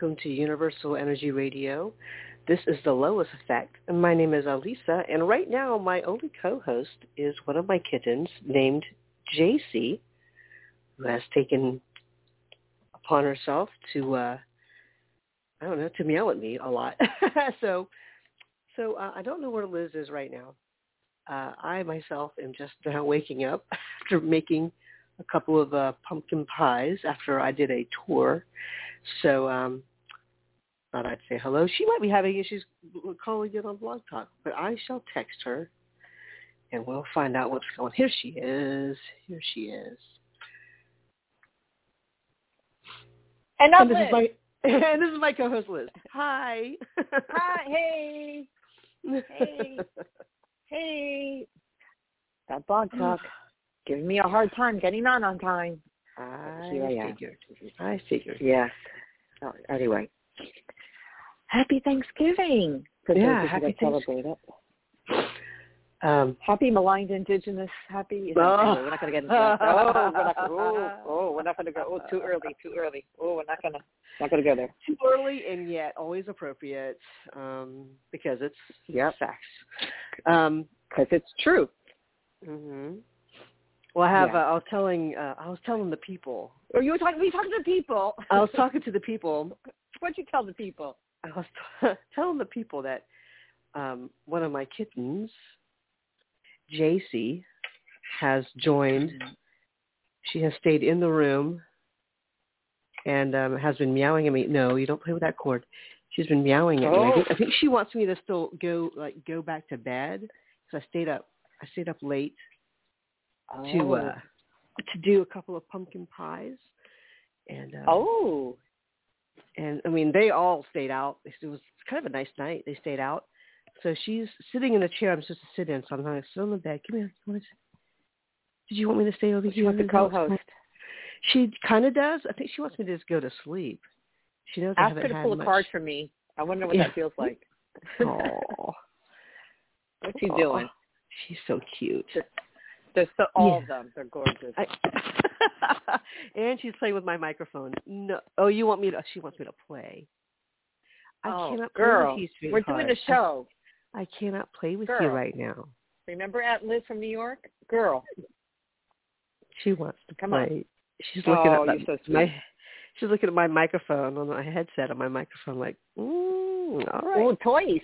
Welcome to Universal Energy Radio. This is the L.O.I.S. Effect. My name is Alyssa, and right now my only co-host is one of my kittens named JC, who has taken upon herself to, uh, I don't know, to meow at me a lot. so, so uh, I don't know where Liz is right now. Uh, I myself am just now waking up after making a couple of uh, pumpkin pies after I did a tour. So um, thought I'd say hello. She might be having issues calling in on Blog Talk, but I shall text her and we'll find out what's going. On. Here she is. Here she is. And, and this Liz. is my and this is my co-host Liz. Hi. Hi. Hey. Hey. Hey. That blog talk giving me a hard time getting on on time. I I am. figured. I figured. Yes. Oh, anyway, happy Thanksgiving for Yeah, those happy you that celebrate it. Um, Happy maligned Indigenous. Happy. Oh. No, we're not going to get into that. Oh, we're not. Oh, oh, we're not going to go. Oh, too early. Too early. Oh, we're not going to. Not going to go there. too early and yet always appropriate um, because it's Yep. facts. Um, Because it's true. Mm-hmm. Well, I have. Yeah. Uh, I was telling. Uh, I was telling the people. Or you were talking. We talking to the people. I was talking to the people. What'd you tell the people? I was t- telling the people that um, one of my kittens, JC, has joined. She has stayed in the room and um, has been meowing at me. No, you don't play with that cord. She's been meowing at me. I Oh. think, I think she wants me to still go like go back to bed because I stayed up. I stayed up late to Oh. uh, to do a couple of pumpkin pies. And uh, Oh. And I mean they all stayed out. It was kind of a nice night. They stayed out. So she's sitting in the chair I'm supposed to sit in. So I'm like, sit on the bed. Come here. You want to, did you want me to stay over here? want the Is that what's co-host? She kind of does. I think she wants me to just go to sleep. She knows I Ask haven't her to pull a card for me. I wonder what Yeah. that feels like. Aw. What's she Aw. doing? She's so cute. There's so, all Yeah. of them. They're gorgeous. I, and she's playing with my microphone. No, oh, you want me to? She wants me to play. I oh, cannot girl, play with you, we're doing a show. I, I cannot play with you right now. Remember Aunt Liz from New York? Girl, She wants to Come on. play. She's looking Oh, at you're so my. She's looking at my microphone on my headset on my microphone, like, mm, all right, oh, toys.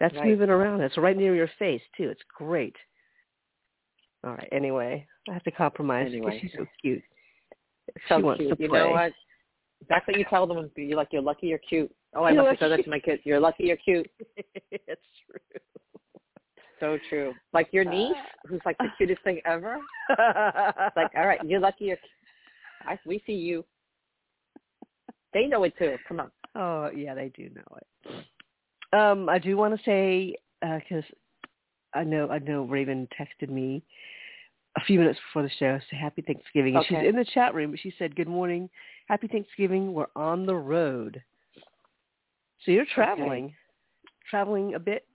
that's right. moving around. It's right near your face too. It's great. All right. Anyway, I have to compromise because Anyway. she's so cute. So she wants cute. to You play. know what? That's what you tell them. You're like, you're lucky you're cute. Oh, I You're must have said lucky. that to my kids. You're lucky you're cute. it's true. So true. Like your niece, who's like the cutest thing ever. It's like, all right, you're lucky you're I, we see you. They know it too. Come on. Oh yeah, they do know it. Um, I do want to say because I know I know Raven texted me a few minutes before the show. So Happy Thanksgiving. And Okay. she's in the chat room. But she said, "Good morning, Happy Thanksgiving. We're on the road." So you're traveling, traveling a bit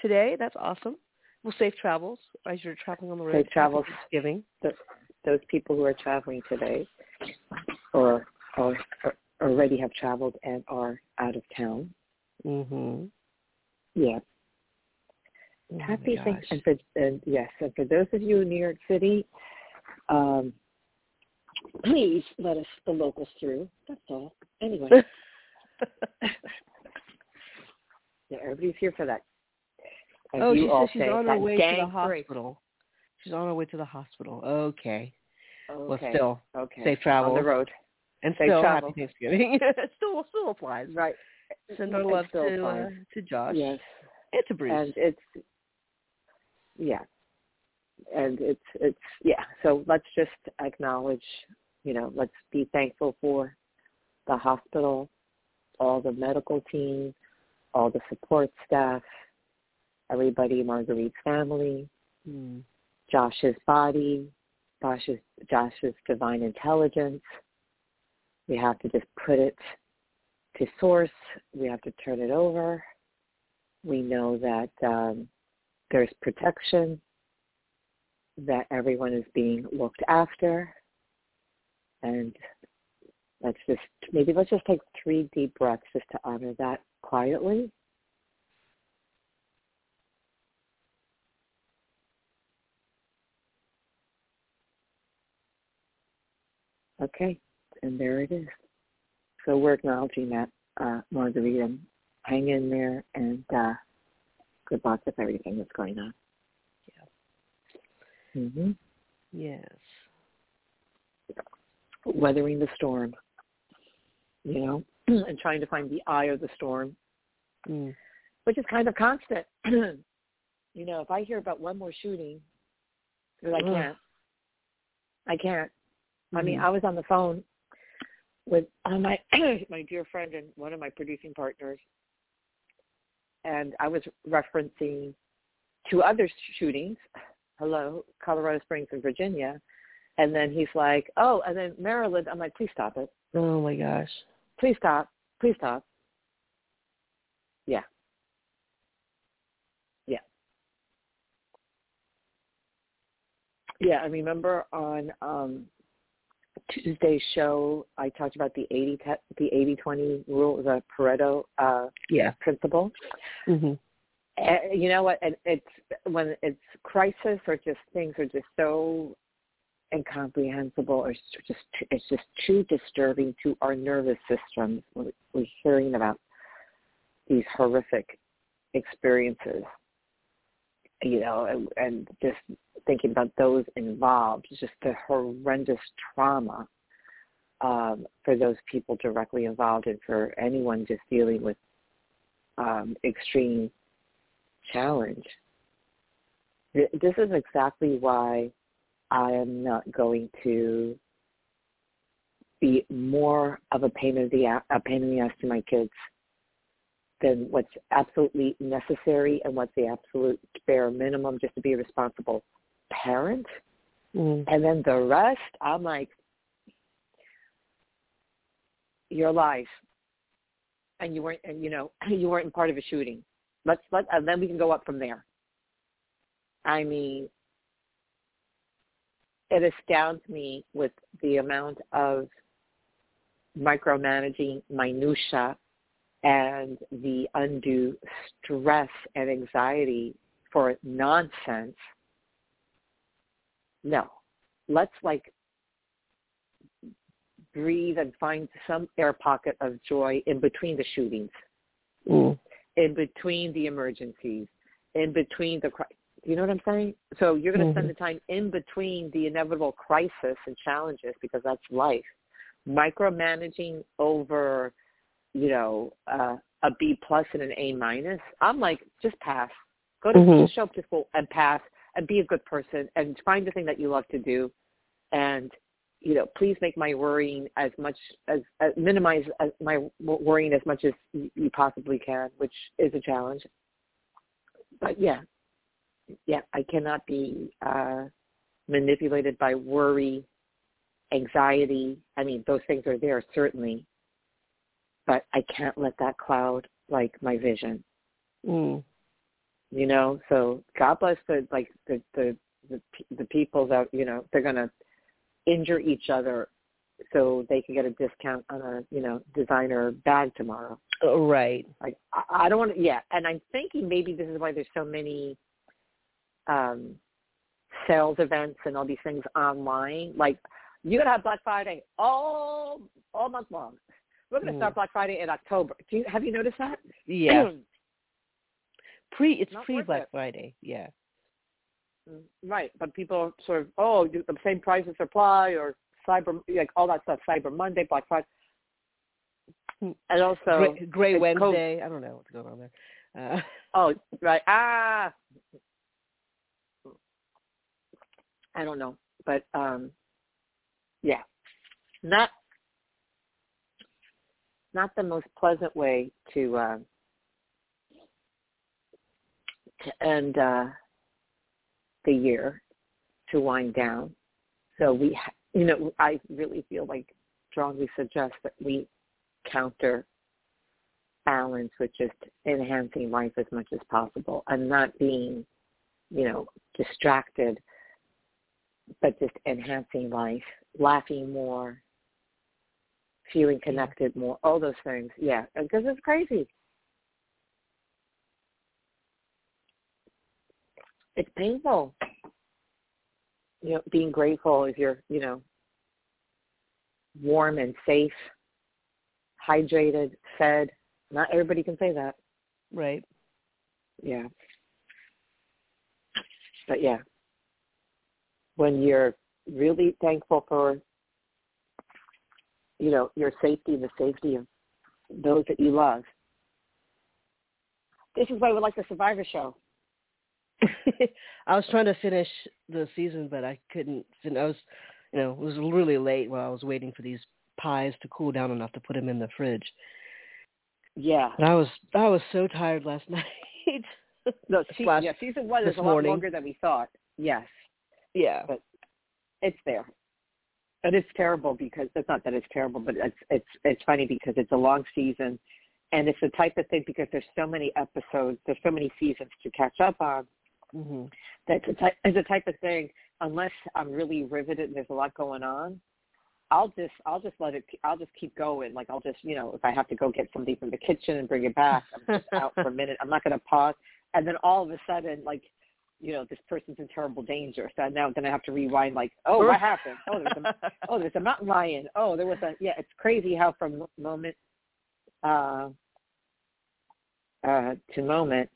today. That's awesome. Well, safe travels as you're traveling on the road. Safe travels. Thanksgiving. Those people who are traveling today, or, or, or already have traveled and are out of town. Mm-hmm. Yeah. Oh gosh. thanks and for and yes, and for those of you in New York City, um, please let us the locals through. That's all. Anyway, yeah, everybody's here for that. As oh, she says she's on her way to the gang break. hospital. She's on her way to the hospital. Okay. okay. Well, still okay. safe travel. on the road. and safe still travel. happy Thanksgiving. still, still applies. Right. Send our love to uh, to Josh Yes. and to Bruce. and it's yeah. And it's it's yeah. So let's just acknowledge you know let's be thankful for the hospital all the medical team all the support staff everybody marguerite's family Hmm. josh's body josh's josh's divine intelligence. We have to just put it to source. We have to turn it over. We know that um, there's protection, that everyone is being looked after, and let's just maybe let's just take three deep breaths just to honor that quietly. Okay, and there it is. So we're acknowledging that, uh, hang in there and uh, good luck with everything that's going on. Yeah. Mm-hmm. Yes. Weathering the storm, you know, and trying to find the eye of the storm, Mm. which is kind of constant. you know, if I hear about one more shooting, because I can't, I can't. I mean. I was on the phone with uh, my my dear friend and one of my producing partners, and I was referencing two other shootings. Hello, Colorado Springs and Virginia, and then he's like, "Oh," and then Maryland. I'm like, "Please stop it! Oh my gosh. Please stop! Please stop!" Yeah, yeah, yeah. I remember on um Tuesday's show, I talked about the 80 te- the 80-20 rule, the Pareto uh, Yeah. principle. Mhm. Uh, you know what? And it's when it's crisis or just things are just so incomprehensible or just it's just too disturbing to our nervous systems. We're hearing about these horrific experiences, you know, and, and just thinking about those involved, just the horrendous trauma um, for those people directly involved, and for anyone just dealing with um, extreme challenge. This is exactly why I am not going to be more of a pain in the a a pain in the ass to my kids than what's absolutely necessary and what's the absolute bare minimum just to be a responsible parent. Mm. And then the rest, I'm like, your life, and you weren't, and you know, you weren't part of a shooting. Let's let, and then we can go up from there. I mean, it astounds me with the amount of micromanaging minutia and the undue stress and anxiety for nonsense. No, let's like breathe and find some air pocket of joy in between the shootings, Mm. in between the emergencies, in between the cri- you know what I'm saying? So you're going to spend Mhm. the time in between the inevitable crisis and challenges because that's life. Micromanaging over, you know, uh, a B plus and an A minus. I'm like, just pass. Go to Mhm. show up to school and pass and be a good person and find the thing that you love to do and you know please make my worrying as much as, as minimize as my worrying as much as you you possibly can which is a challenge but yeah yeah i cannot be uh manipulated by worry anxiety i mean those things are there certainly but i can't let that cloud like my vision. Mm. you know? So god bless the like the the the, the people that you know they're going to injure each other so they can get a discount on a you know designer bag tomorrow. Oh, right. like i, I don't want to yeah. And i'm thinking maybe this is why there's so many um sales events and all these things online. Like you're going to have black friday all all month long we're going to Mm. start black friday in october do you have you noticed that Yeah. Pre. It's Not pre Black it. Friday. Yeah. Right, but people sort of oh the same price prices apply or cyber like all that stuff Cyber Monday, Black Friday, Hmm. and also Gray, Gray. Wednesday. I don't know what's going on there. Uh, oh right ah I don't know, but um yeah, not not the most pleasant way to uh, to end uh, the year to wind down. So we, you know, I really feel like strongly suggest that we counter balance with just enhancing life as much as possible and not being, you know, distracted, but just enhancing life, laughing more, feeling connected more, all those things. Yeah, because it's crazy. It's painful. You know, being grateful if you're, you know, warm and safe, hydrated, fed. Not everybody can say that. Right. Yeah. But yeah, when you're really thankful for, you know, your safety, the safety of those that you love. This is why we like the Survivor show. I was trying to finish the season, but I couldn't. I was, you know, it was really late while I was waiting for these pies to cool down enough to put them in the fridge. Yeah. And I was I was so tired last night. no, se- last, yeah, season one is a morning. lot longer than we thought. Yes. Yeah. But it's there. And it's terrible because it's not that it's terrible, but it's it's it's funny because it's a long season and it's the type of thing because there's so many episodes, there's so many seasons to catch up on. Mm-hmm. That's a type, it's a type of thing. Unless I'm really riveted and there's a lot going on, I'll just I'll just let it I'll just keep going. Like I'll just you know if I have to go get something from the kitchen and bring it back, I'm just out for a minute. I'm not going to pause. And then all of a sudden, like you know, this person's in terrible danger. So now then I have to rewind. Like, oh, what happened? Oh, there's a oh there's a mountain lion. Oh, there was a yeah. It's crazy how from moment uh, uh, to moment.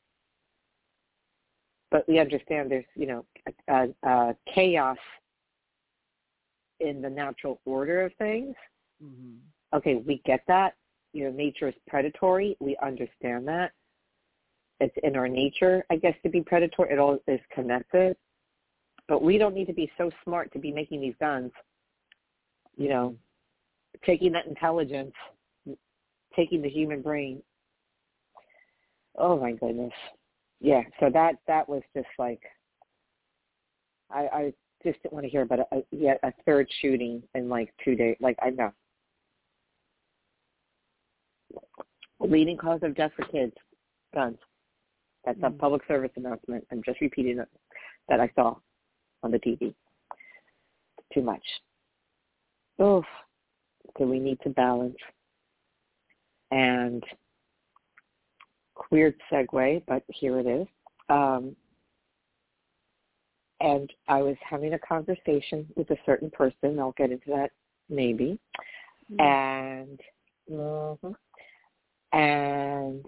But we understand there's you know a, a, a chaos in the natural order of things. Mm-hmm. Okay, we get that. You know, nature is predatory. We understand that. It's in our nature, I guess, to be predatory. It all is connected. But we don't need to be so smart to be making these guns. You know, taking that intelligence, taking the human brain. Oh my goodness. Yeah, so that that was just like I, I just didn't want to hear about a, a, yet a third shooting in like two days. Like I know. Leading cause of death for kids, guns. That's a public service announcement. I'm just repeating it that I saw on the TV. Too much. Oh, so we need to balance. And weird segue, but here it is. Um, and I was having a conversation with a certain person. I'll get into that maybe. Mm-hmm. And mm-hmm, and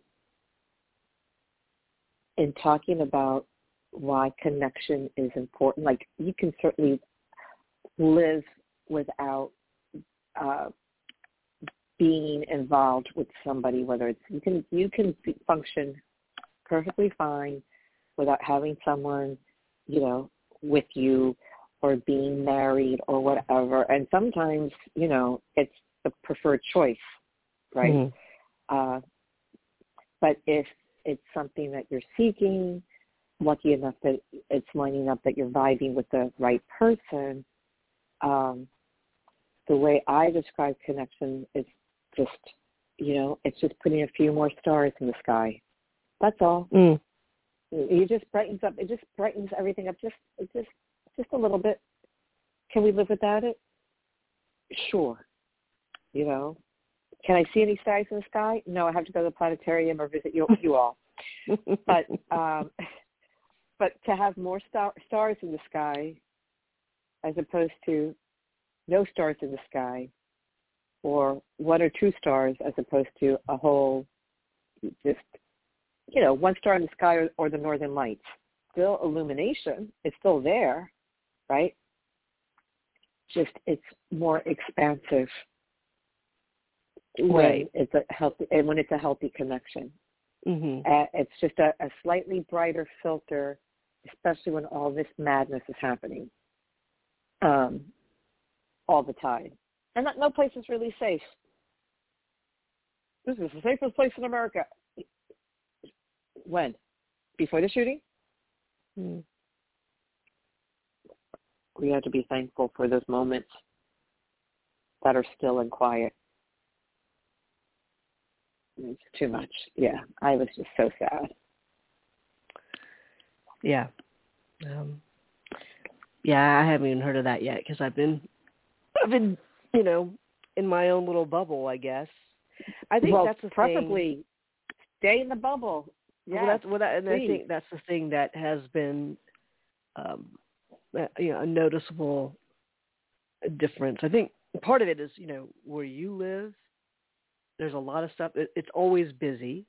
in talking about why connection is important, like you can certainly live without uh, being involved with somebody, whether it's you can you can function perfectly fine without having someone, you know, with you or being married or whatever. And sometimes, you know, it's the preferred choice, right? Mm-hmm. Uh, but if it's something that you're seeking, lucky enough that it's lining up that you're vibing with the right person, um, the way I describe connection is just, you know, it's just putting a few more stars in the sky. That's all. Mm. It just brightens up. It just brightens everything up just just just a little bit. Can we live without it? Sure. You know, can I see any stars in the sky? No, I have to go to the planetarium or visit you, you all. but um, but to have more star, stars in the sky, as opposed to no stars in the sky, or one or two stars, as opposed to a whole just you know, one star in the sky or, or the northern lights. Still illumination. It's still there, right? Just it's more expansive right. it's a healthy and when it's a healthy connection. Mm-hmm. Uh, it's just a, a slightly brighter filter, especially when all this madness is happening um, all the time. And not, no place is really safe. This is the safest place in America. When? Before the shooting? Mm. We have to be thankful for those moments that are still and quiet. It's too much. Yeah, I was just so sad. Yeah. Um, yeah, I haven't even heard of that yet because I've been, I've been, you know, in my own little bubble, I guess. I think well, that's the preferably thing. stay in the bubble. Yeah, well, that's well, that, and please. I think that's the thing that has been, um, uh, you know, a noticeable difference. I think part of it is, you know, where you live. There's a lot of stuff. It, it's always busy,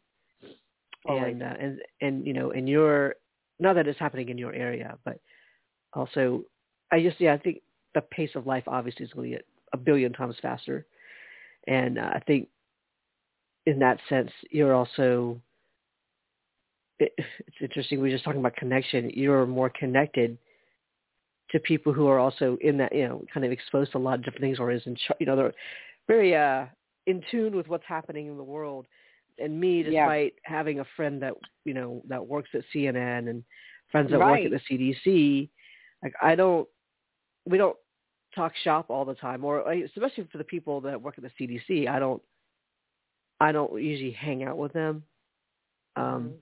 Always. and uh, and and you know, and you're not that it's happening in your area, but also, I just yeah, I think the pace of life obviously is going to get a billion times faster, and uh, I think in that sense, you're also. It, it's interesting. We were just talking about connection. You're more connected to people who are also in that, you know, kind of exposed to a lot of different things, or is in, you know, they're very uh, in tune with what's happening in the world. And me, Yeah. despite having a friend that you know that works at CNN and friends that Right. work at the CDC, like I don't, we don't talk shop all the time, or especially for the people that work at the CDC, I don't, I don't usually hang out with them. Um, Mhm.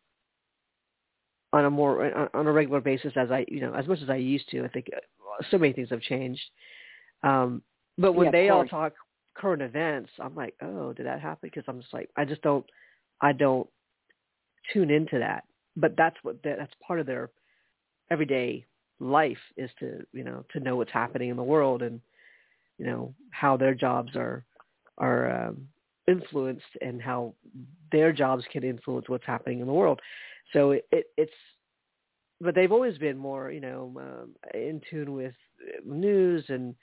on a more on- on a regular basis as I you know as much as I used to. I think uh, so many things have changed. Um, but when Yeah, they all talk current events, I'm like, oh, did that happen? Because I'm just like, I just don't, I don't tune into that. But that's what that's part of their everyday life is to you know to know what's happening in the world and you know how their jobs are are um, influenced and how their jobs can influence what's happening in the world. So it, it it's but they've always been more you know um, in tune with news and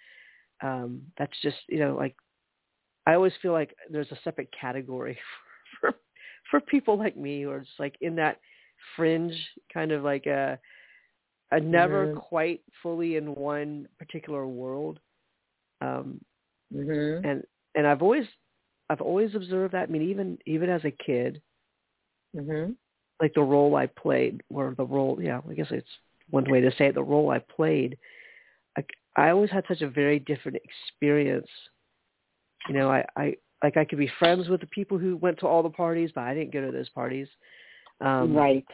um that's just you know like I always feel like there's a separate category for for people like me who are just like in that fringe kind of like a a never Mhm. quite fully in one particular world um Mhm. and and I've always I've always observed that I mean even even as a kid Mhm. like the role I played, or the role, yeah, I guess it's one way to say it, the role I played, like I always had such a very different experience. You know, I, I like I could be friends with the people who went to all the parties, but I didn't go to those parties. Um, right.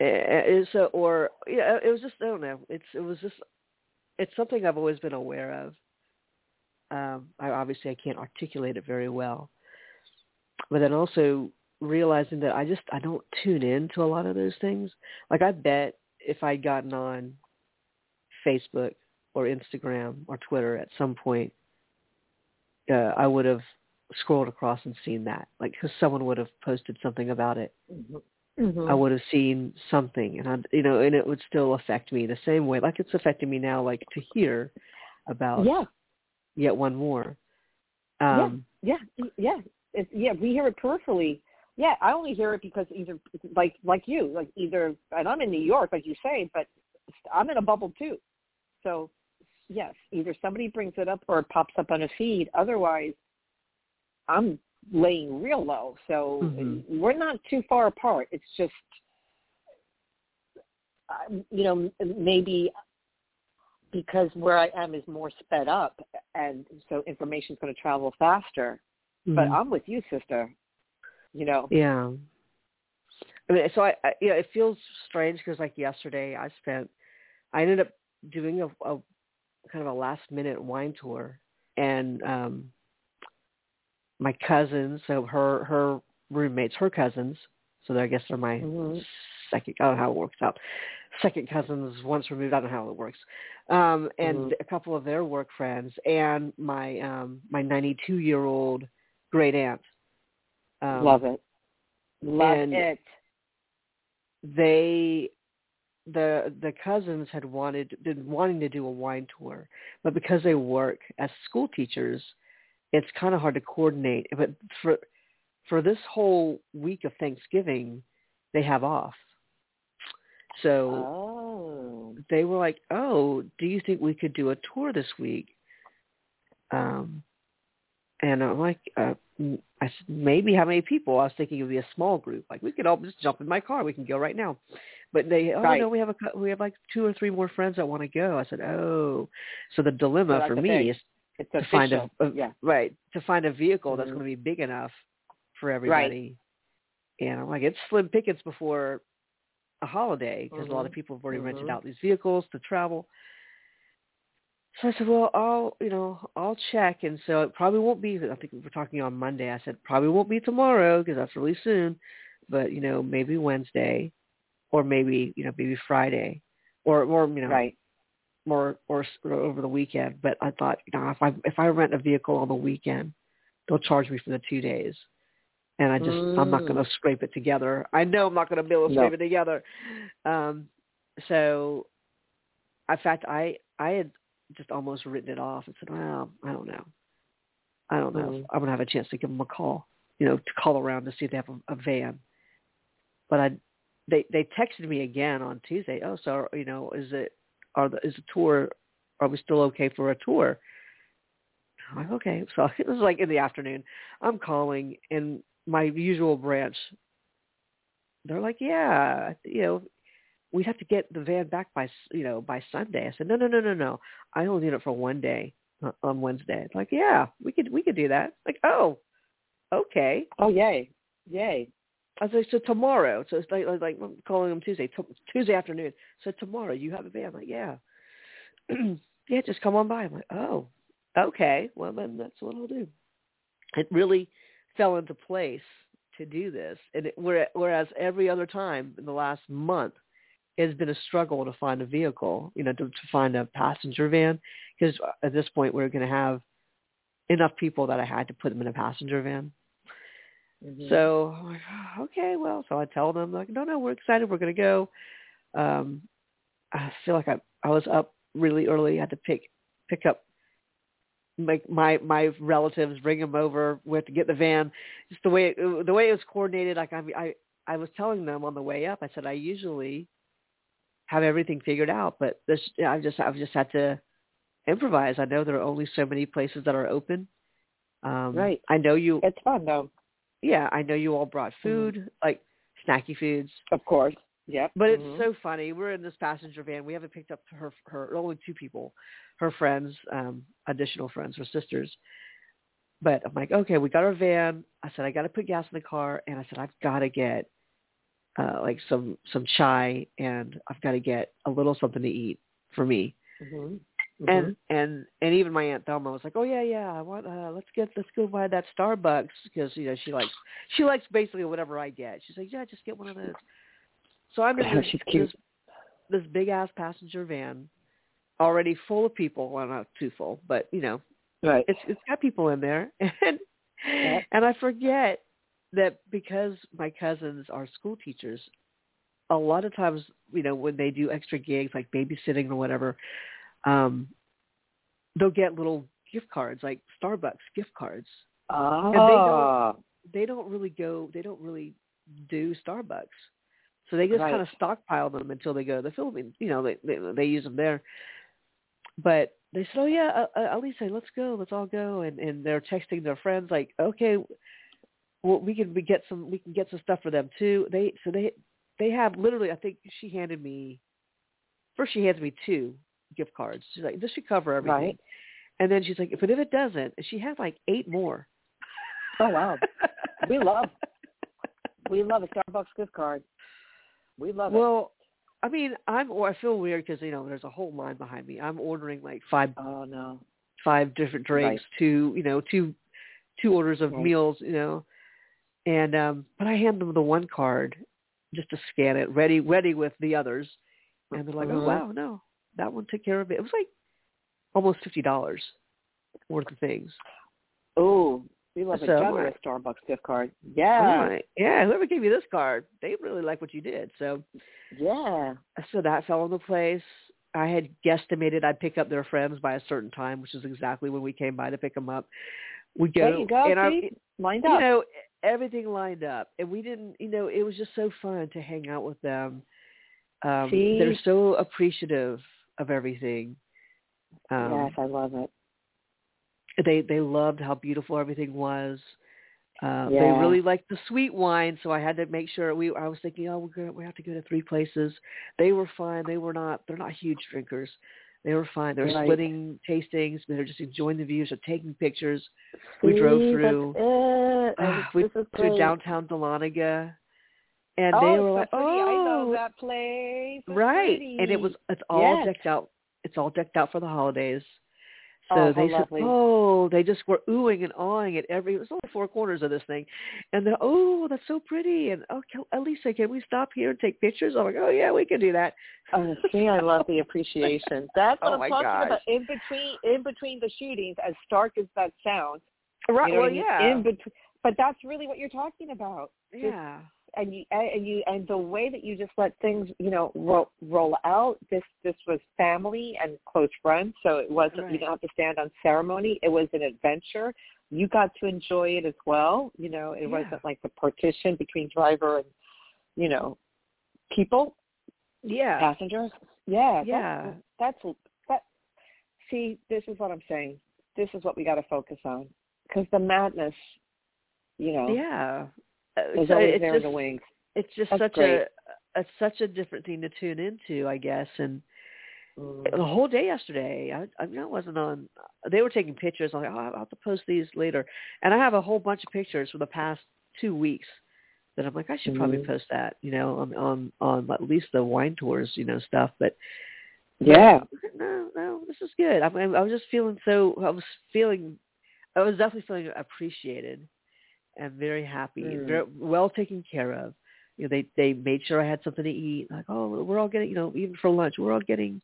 A, or yeah, it was just I don't know. It's it was just it's something I've always been aware of. Um, I obviously I can't articulate it very well, but then also realizing that I just I don't tune in to a lot of those things. Like I bet if I'd gotten on Facebook or Instagram or Twitter at some point, uh, I would have scrolled across and seen that. Like, because someone would have posted something about it. Mhm. Mhm. I would have seen something, and I, you know, and it would still affect me the same way, like it's affecting me now. Like to hear about Yeah. yet one more. Um, Yeah. Yeah. It's, yeah. We hear it peripherally. Yeah. I only hear it because either like like you like either and I'm in New York like you say, but I'm in a bubble too. So yes, either somebody brings it up or it pops up on a feed. Otherwise, I'm laying real low. So Mhm. we're not too far apart. It's just, um, you know, maybe because where I am is more sped up, and so information's going to travel faster. But mhm. I'm with you, sister. You know. Yeah. I mean, so I, I yeah, it feels strange because like yesterday I spent, I ended up doing a, a kind of a last minute wine tour, and um my cousins, so her her roommates, her cousins, so I guess they're my Mhm. second. I don't know how it works out. Second cousins once removed. I don't know how it works. Um, and Mhm. a couple of their work friends, and my um my 92 year old great aunt. Um, Love it. Love it. they the the cousins had wanted been wanting to do a wine tour, but because they work as school teachers, it's kind of hard to coordinate. But for for this whole week of Thanksgiving, they have off. So Oh. they were like, "Oh, do you think we could do a tour this week?" Um, and I'm like, uh, mm, I said, maybe how many people? I was thinking it would be a small group. Like we could all just jump in my car. We can go right now. But they, oh Right. no, we have a we have like two or three more friends that want to go. I said, oh, so the dilemma So for me thing. is It's to official. find a, a yeah. right to find a vehicle that's Mhm. going to be big enough for everybody. Right. And I'm like, it's slim pickings before a holiday because a lot of Mhm. people have already rented Mhm. out these vehicles to travel. So I said, well, I'll, you know, I'll check. And so it probably won't be, I think we were talking on Monday. I said, probably won't be tomorrow because that's really soon. But, you know, maybe Wednesday or maybe, you know, maybe Friday or, or, you know, right. more, or, or over the weekend. But I thought, you know, if I, if I rent a vehicle on the weekend, they'll charge me for the two days. And I just, mm. I'm not going to scrape it together. I know I'm not going to be able to scrape no. it together. Um, so in fact, I, I had just almost written it off and said, well, I don't know. I don't know. Mm. I'm going to have a chance to give them a call, you know, to call around to see if they have a, a van. But I, they, they texted me again on Tuesday. Oh, so, you know, is it, are the, is the tour, are we still okay for a tour? I'm like, okay. So it was like in the afternoon. I'm calling and my usual branch, they're like, yeah, you know, we'd have to get the van back by you know by Sunday. I said, no, no, no, no, no. I only need it for one day uh, on Wednesday. It's like, yeah, we could we could do that. Like, oh, okay. Oh, yay, yay. I was like, so tomorrow. So it's like like I'm calling them Tuesday, t- Tuesday afternoon. So tomorrow you have a van. I'm like, yeah, yeah, just come on by. I'm like, oh, okay. Well, then that's what I'll do. It really fell into place to do this, and it, whereas every other time in the last month it has been a struggle to find a vehicle, you know, to, to find a passenger van, because uh, at this point we're going to have enough people that I had to put them in a passenger van. Mm-hmm. So I'm like, oh, okay, well, so I tell them like, no, no, we're excited, we're going to go. Um, I feel like I I was up really early. I had to pick pick up my my my relatives, bring them over. We have to get the van. Just the way it, the way it was coordinated. Like I I I was telling them on the way up. I said I usually have everything figured out. But this, I've just, I've just had to improvise. I know there are only so many places that are open. Um, right. I know you. It's fun though. Yeah, I know you all brought mm-hmm. food, mm-hmm. like snacky foods. Of course. Yep. But mm-hmm. it's so funny. We're in this passenger van. We haven't picked up her, her only two people, her friends, um, additional friends, her sisters. But I'm like, okay, we got our van. I said, I got to put gas in the car, and I said, I've got to get uh, like some some chai, and I've got to get a little something to eat for me. Mm-hmm. Mm-hmm. And and and even my aunt Thelma was like, oh yeah yeah, I want uh, let's get let's go buy that Starbucks because you know she likes she likes basically whatever I get. She's like, yeah, just get one of those. So I'm in this, this, this big ass passenger van, already full of people. Well, not too full, but you know, right. It's it's got people in there, and yeah. and I forget that because my cousins are school teachers, a lot of times, you know, when they do extra gigs like babysitting or whatever, um, they'll get little gift cards like Starbucks gift cards. Ah. And they don't, they don't really go. They don't really do Starbucks. So they just right. kind of stockpile them until they go to the Philippines. You know, they they, they use them there. But they said, "Oh yeah, uh, uh, Alyssa, let's go, let's all go." And and they're texting their friends like, "Okay, well, we can we get some we can get some stuff for them too. They so they they have literally I think she handed me first she hands me two gift cards. She's like, this should cover everything. Right. And then she's like, but if it doesn't, she has like eight more. Oh wow, we love we love a Starbucks gift card. We love well, it. Well, I mean, I'm I feel weird because you know there's a whole line behind me. I'm ordering like five. Oh no. Five different drinks, right. two you know two two orders of right. meals, you know, and um but I hand them the one card just to scan it, ready ready with the others. And they're like. Oh wow, no. That one took care of it. It was like almost fifty dollars worth of things. Oh, we love so, a generous Starbucks gift card. Yeah. Right. Yeah, whoever gave you this card, they really like what you did. So Yeah. So that fell into place. I had guesstimated I'd pick up their friends by a certain time, which is exactly when we came by to pick them up. We go, there you go, and our, lined up. You know, everything lined up, and we didn't. You know, it was just so fun to hang out with them. Um, See? They're so appreciative of everything. Um, yes, I love it. They they loved how beautiful everything was. Uh, yeah. They really liked the sweet wine, so I had to make sure we. I was thinking, oh, we're gonna, we have to go to three places. They were fine. They were not. They're not huge drinkers. They were fine. They were right. splitting tastings. They were just enjoying the views. They're taking pictures. See, we drove through. Uh, we through downtown Dahlonega, and oh, they were so like, pretty. "Oh, I know that place." right." Pretty. And it was it's all yes. decked out. It's all decked out for the holidays. So oh, they said, lovely. "Oh, they just were oohing and awing at every. It was only four corners of this thing, and they're, oh, that's so pretty. And oh, can, Alyssa, can we stop here and take pictures? I'm like, oh yeah, we can do that. Oh, see, I love the appreciation. That's what Oh, I'm talking gosh. about. In between, in between the shootings, as stark as that sounds, Right. you know well, I mean? yeah. In between, but that's really what you're talking about. yeah. And you and you and the way that you just let things you know roll, roll out this this was family and close friends so it wasn't you Right. don't have to stand on ceremony it was an adventure you got to enjoy it as well you know it Yeah. wasn't like the partition between driver and you know people Yeah. passengers yeah Yeah. that's that see this is what i'm saying this is what we got to focus on because the madness you know Yeah. So it's just, the wings It's just That's such great. a, a such a different thing to tune into, I guess. And Mm. the whole day yesterday, I, I, mean, I wasn't on. They were taking pictures. I'm like, oh, I'll have to post these later. And I have a whole bunch of pictures from the past two weeks that I'm like, I should probably Mhm. post that, you know, on on on at least the wine tours, you know, stuff. But yeah no, no, this is good. I, I was just feeling so. I was feeling. I was definitely feeling appreciated and very happy, Mm. very well taken care of. You know, they they made sure I had something to eat. Like, oh, we're all getting, you know, even for lunch, we're all getting,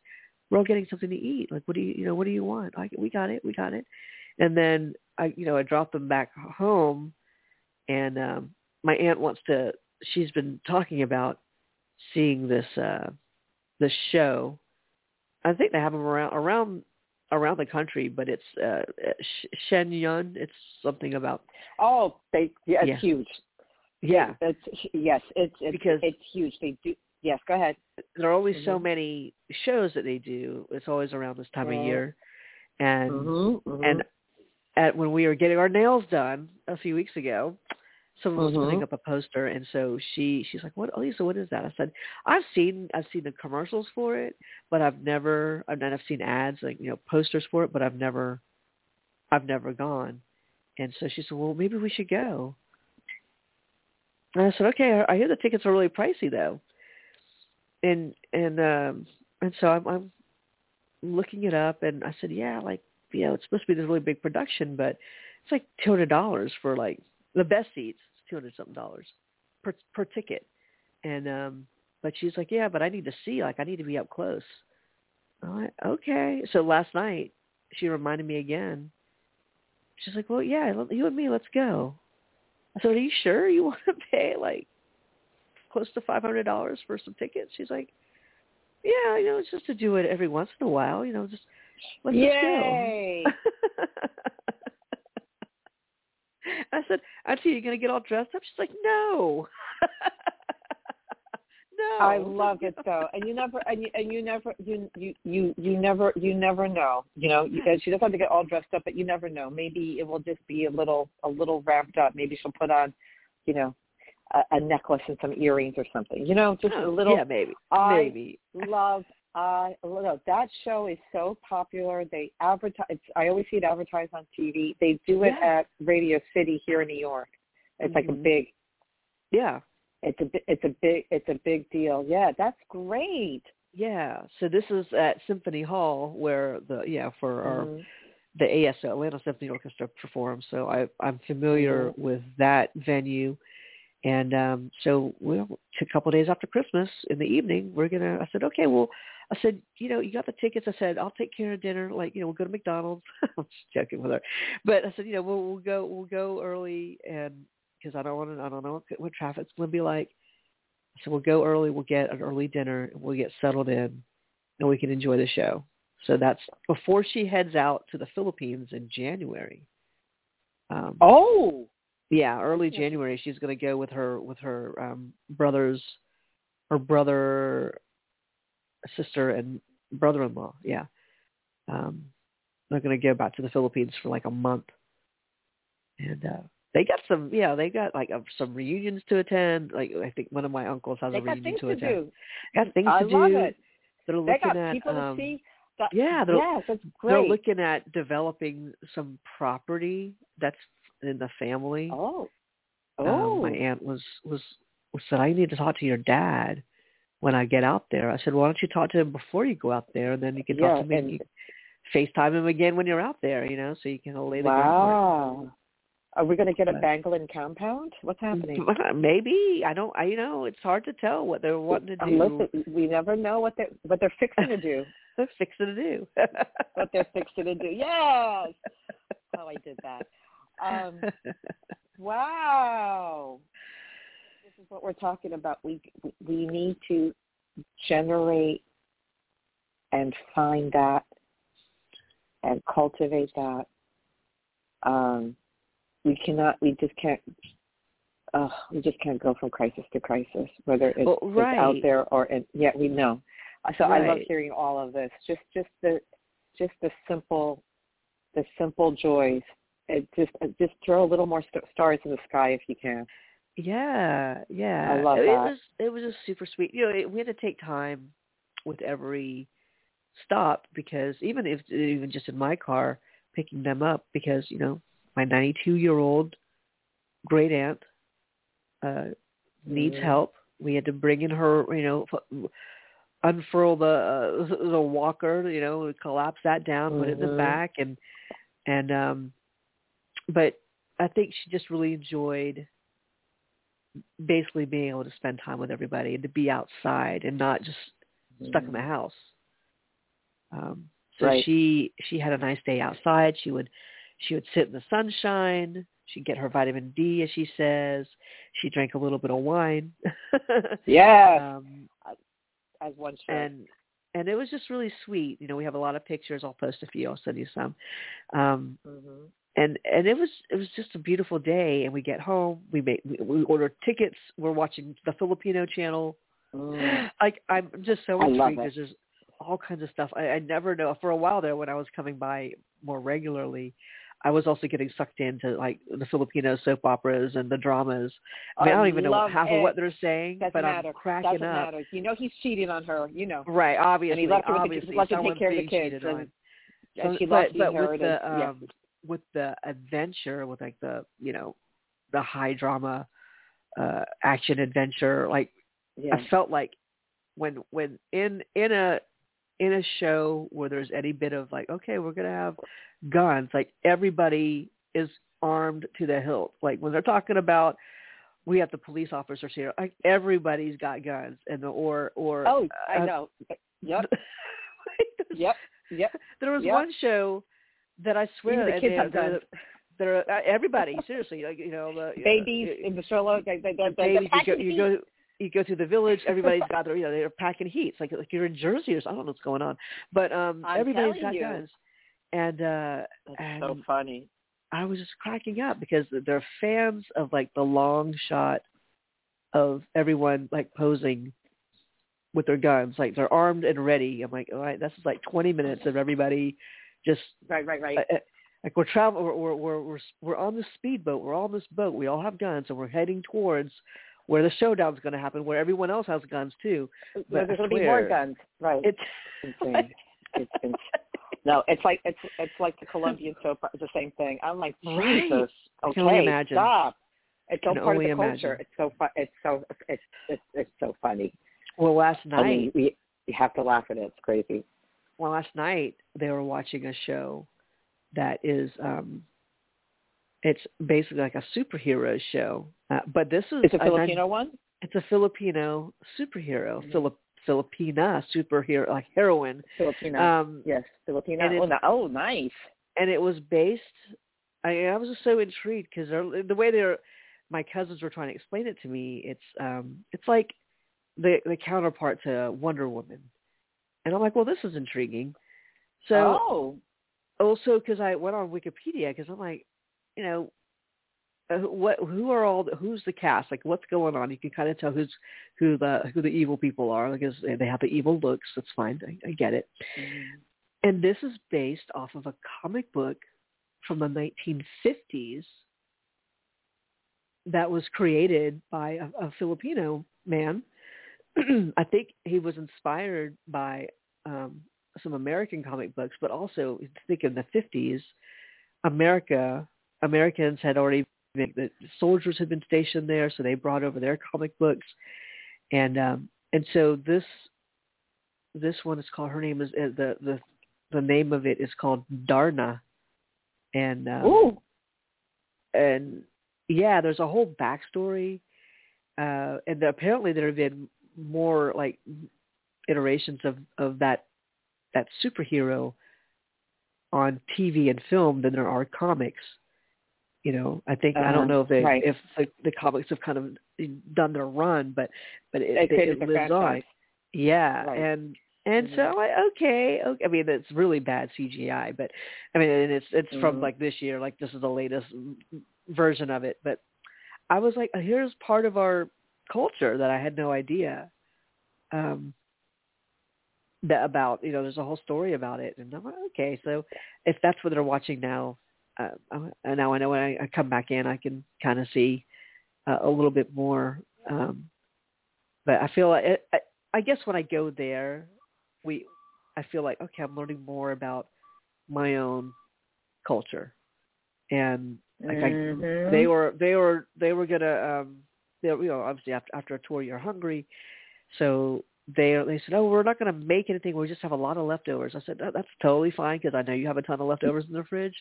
we're all getting something to eat. Like, what do you, you know, what do you want? Like, we got it, we got it. And then I, you know, I dropped them back home, and um my aunt wants to. She's been talking about seeing this uh this show. I think they have them around around around the country, but it's uh Sh- Shen Yun. It's something about Oh, they yeah, it's Yeah. huge. yeah. It's yes, it's it's Because- it's huge. They do yes, go ahead. There are always so Mhm. many shows that they do. It's always around this time Yeah. of year, and Mm-hmm, and at when we were getting our nails done a few weeks ago, someone was putting Mhm. up a poster, and so she she's like, "What, Lisa? What is that?" I said, "I've seen I've seen the commercials for it, but I've never I've I've seen ads like you know posters for it, but I've never I've never gone." And so she said, "Well, maybe we should go." And I said, "Okay, I I hear the tickets are really pricey though." And and um and so I'm I'm looking it up, and I said, "Yeah, like you know, it's supposed to be this really big production, but it's like two hundred dollars for like the best seats. Two hundred something dollars per per ticket." And um but she's like, "Yeah, but I need to see. Like, I need to be up close." I'm like, "Okay." So last night she reminded me again. She's like, "Well, yeah, you and me, let's go." I said, "Are you sure you want to pay like close to five hundred dollars for some tickets?" She's like, "Yeah, you know, it's just to do it every once in a while. You know, just let's Yay. just go." I said, "Auntie, you're gonna get all dressed up?" She's like, "No." no. I love it though, and you never, and you, and you never, you, you, you, you never, you never know. You know, you, she doesn't have to get all dressed up, but you never know. Maybe it will just be a little, a little wrapped up. Maybe she'll put on, you know, a, a necklace and some earrings or something. You know, just a Oh, little. Yeah, maybe. I maybe. love. I love that show is so popular. They advertise. It's, I always see it advertised on TV. They do it Yeah. at Radio City here in New York. It's like a Mhm. big. Yeah. It's a. It's a big. It's a big deal. Yeah, that's great. Yeah. So this is at Symphony Hall where the yeah for our Mhm. the ASO Atlanta Symphony Orchestra performs. So I I'm familiar Mhm. with that venue. And um so we a couple of days after Christmas in the evening, we're gonna I said, Okay, well I said, you know, you got the tickets. I said, I'll take care of dinner. Like, you know, we'll go to McDonald's. I'm just joking with her, but I said, you know, we'll we'll go we'll go early, and because I don't want to, I don't know what, what traffic's going to be like. So we'll go early. We'll get an early dinner. We'll get settled in, and we can enjoy the show. So that's before she heads out to the Philippines in January. Um, Oh, yeah, early January. She's going to go with her with her um, brothers, her brother, sister, and brother-in-law. Yeah, um, they're going to go back to the Philippines for like a month, and uh, they got some. Yeah, they got like uh, some reunions to attend. Like I think one of my uncles has they a reunion to to attend. do. Got things I to love do. it. They're They looking got at people um, to see. That, yeah, they're- yes, that's they're looking at developing some property that's in the family. oh, um, oh, my aunt was was was said I need to talk to your dad when I get out there. I said, why don't you talk to him before you go out there, and then you can Yeah, talk to me. and- FaceTime him again when you're out there, you know, so you can lay the wow. Are we going to get a Banguilan compound? What's happening? Maybe I don't. I you know it's hard to tell what they're wanting to do. Listen, we never know what they're what they're fixing to do. they're fixing to do. what they're fixing to do. Yes. Oh, I did that. Um, wow. This is what we're talking about. We we need to generate and find that and cultivate that. Um, we cannot. We just can't. Uh, we just can't go from crisis to crisis, whether it's, Well, it's out there or in, yeah, we know. So I love hearing all of this. Just just the just the simple the simple joys. It just just throw a little more st- stars in the sky if you can. Yeah, yeah. I love it, that. was it was just super sweet. You know, it, we had to take time with every stop because even if even just in my car picking them up because you know my 92 year old great aunt uh needs Mhm. help. We had to bring in her, you know, unfurl the uh, the walker, you know, collapse that down, put it in the Mhm. back, and and um, but I think she just really enjoyed basically being able to spend time with everybody and to be outside and not just stuck in the house. Um, so Right. she she had a nice day outside. She would she would sit in the sunshine. She'd get her vitamin D, as she says. She drank a little bit of wine. yeah, um, as one should. and and it was just really sweet. You know, we have a lot of pictures. I'll post a few. I'll send you some. Um, hmm and and it was it was just a beautiful day. And we get home. We make we, order tickets. We're watching the Filipino channel. Mm. Like I'm just so I intrigued there's all kinds of stuff. I, I never know. For a while there, when I was coming by more regularly, I was also getting sucked into like the Filipino soap operas and the dramas. I mean, I, don't even know half it. of what they're saying, Doesn't but matter. I'm cracking Doesn't up. matter. You know he's cheating on her. You know. Right, obviously, and he left her with obviously, the, left to take care of the kids, and, and So- she but loves but her. with and, the yeah. With the adventure, with like the you know the high drama uh action adventure, like yeah. I felt like when when in in a in a show where there's any bit of like okay we're gonna have guns like everybody is armed to the hilt like when they're talking about we have the police officers here like everybody's got guns and the, or or Oh, I uh, know. Yep. Yep. Yep. there was Yep. one show that I swear Even the and kids they're- have guns. they're- they're uh, everybody seriously like you know the Babies uh, in the stroller. They, they, they, they, babies, you go, packing you go, you go through the village. Everybody's got their, you know, they're packing heat. It's like like you're in Jersey or something. I don't know what's going on, but um, I'm everybody's telling got you. guns, and uh, That's and so funny. I was just cracking up because they're fans of like the long shot of everyone like posing with their guns, like they're armed and ready. I'm like, all right, this is like 20 minutes of everybody just Right, right, right. uh, like we're traveling, we're, we're we're we're on this speedboat. We're on this boat. We all have guns, and we're heading towards where the showdown's going to happen, where everyone else has guns too. There's going to be more guns. Right. It's insane. It's, it's no, it's like it's it's like the Colombian soap. It's the same thing. I'm like Right. Jesus. I Okay, can only imagine. stop. It's so Can part of the imagine. culture. It's so fu- It's so it's it's it's so funny. well, last night I mean, we you have to laugh at it. It's crazy. Well, last night they were watching a show that is um it's basically like a superhero show, uh, but this is It's a Filipino one. it's a Filipino superhero, Mhm. Filip Filipina superhero, like heroine. Filipino. Um, yes, Filipino. and Oh, no, oh, nice. and it was based. I, I was just so intrigued because the way they're, my cousins were trying to explain it to me. It's um, it's like the the counterpart to Wonder Woman, and I'm like, well, this is intriguing. So oh, also because I went on Wikipedia because I'm like, you know, uh, what who are all the, who's the cast? Like, what's going on? You can kind of tell who's who the who the evil people are because they have the evil looks. That's fine. I, I get it. And this is based off of a comic book from the 1950s that was created by a, a Filipino man. I think he was inspired by um, some American comic books, but also I think in the 50s, America Americans had already been, the soldiers had been stationed there, so they brought over their comic books, and um, and so this this one is called her name is uh, the the the name of it is called Darna, and um, Ooh. and yeah, there's a whole backstory, uh, and apparently there have been more like iterations of of that that superhero on TV and film than there are comics. You know, I think uh, I don't Uh-huh. know if they right. if the, the comics have kind of done their run, but but it, They it, it lives on. franchise. Yeah, Right. and and Mhm. so I'm like, okay, okay. I mean, it's really bad CGI, but I mean, and it's it's from Mhm. like this year, like this is the latest version of it. But I was like, here's part of our culture that I had no idea um, that about. You know, there's a whole story about it, and I'm like, okay, so if that's what they're watching now, uh, and now I know when I, I come back in, I can kind of see uh, a little bit more. Um, but I feel like it, I, I guess when I go there, we I feel like okay, I'm learning more about my own culture, and like I, Mhm. they were they were they were gonna um you know obviously after after a tour you're hungry, so they they said oh we're not gonna make anything we just have a lot of leftovers. I said that's totally fine because I know you have a ton of leftovers in the fridge,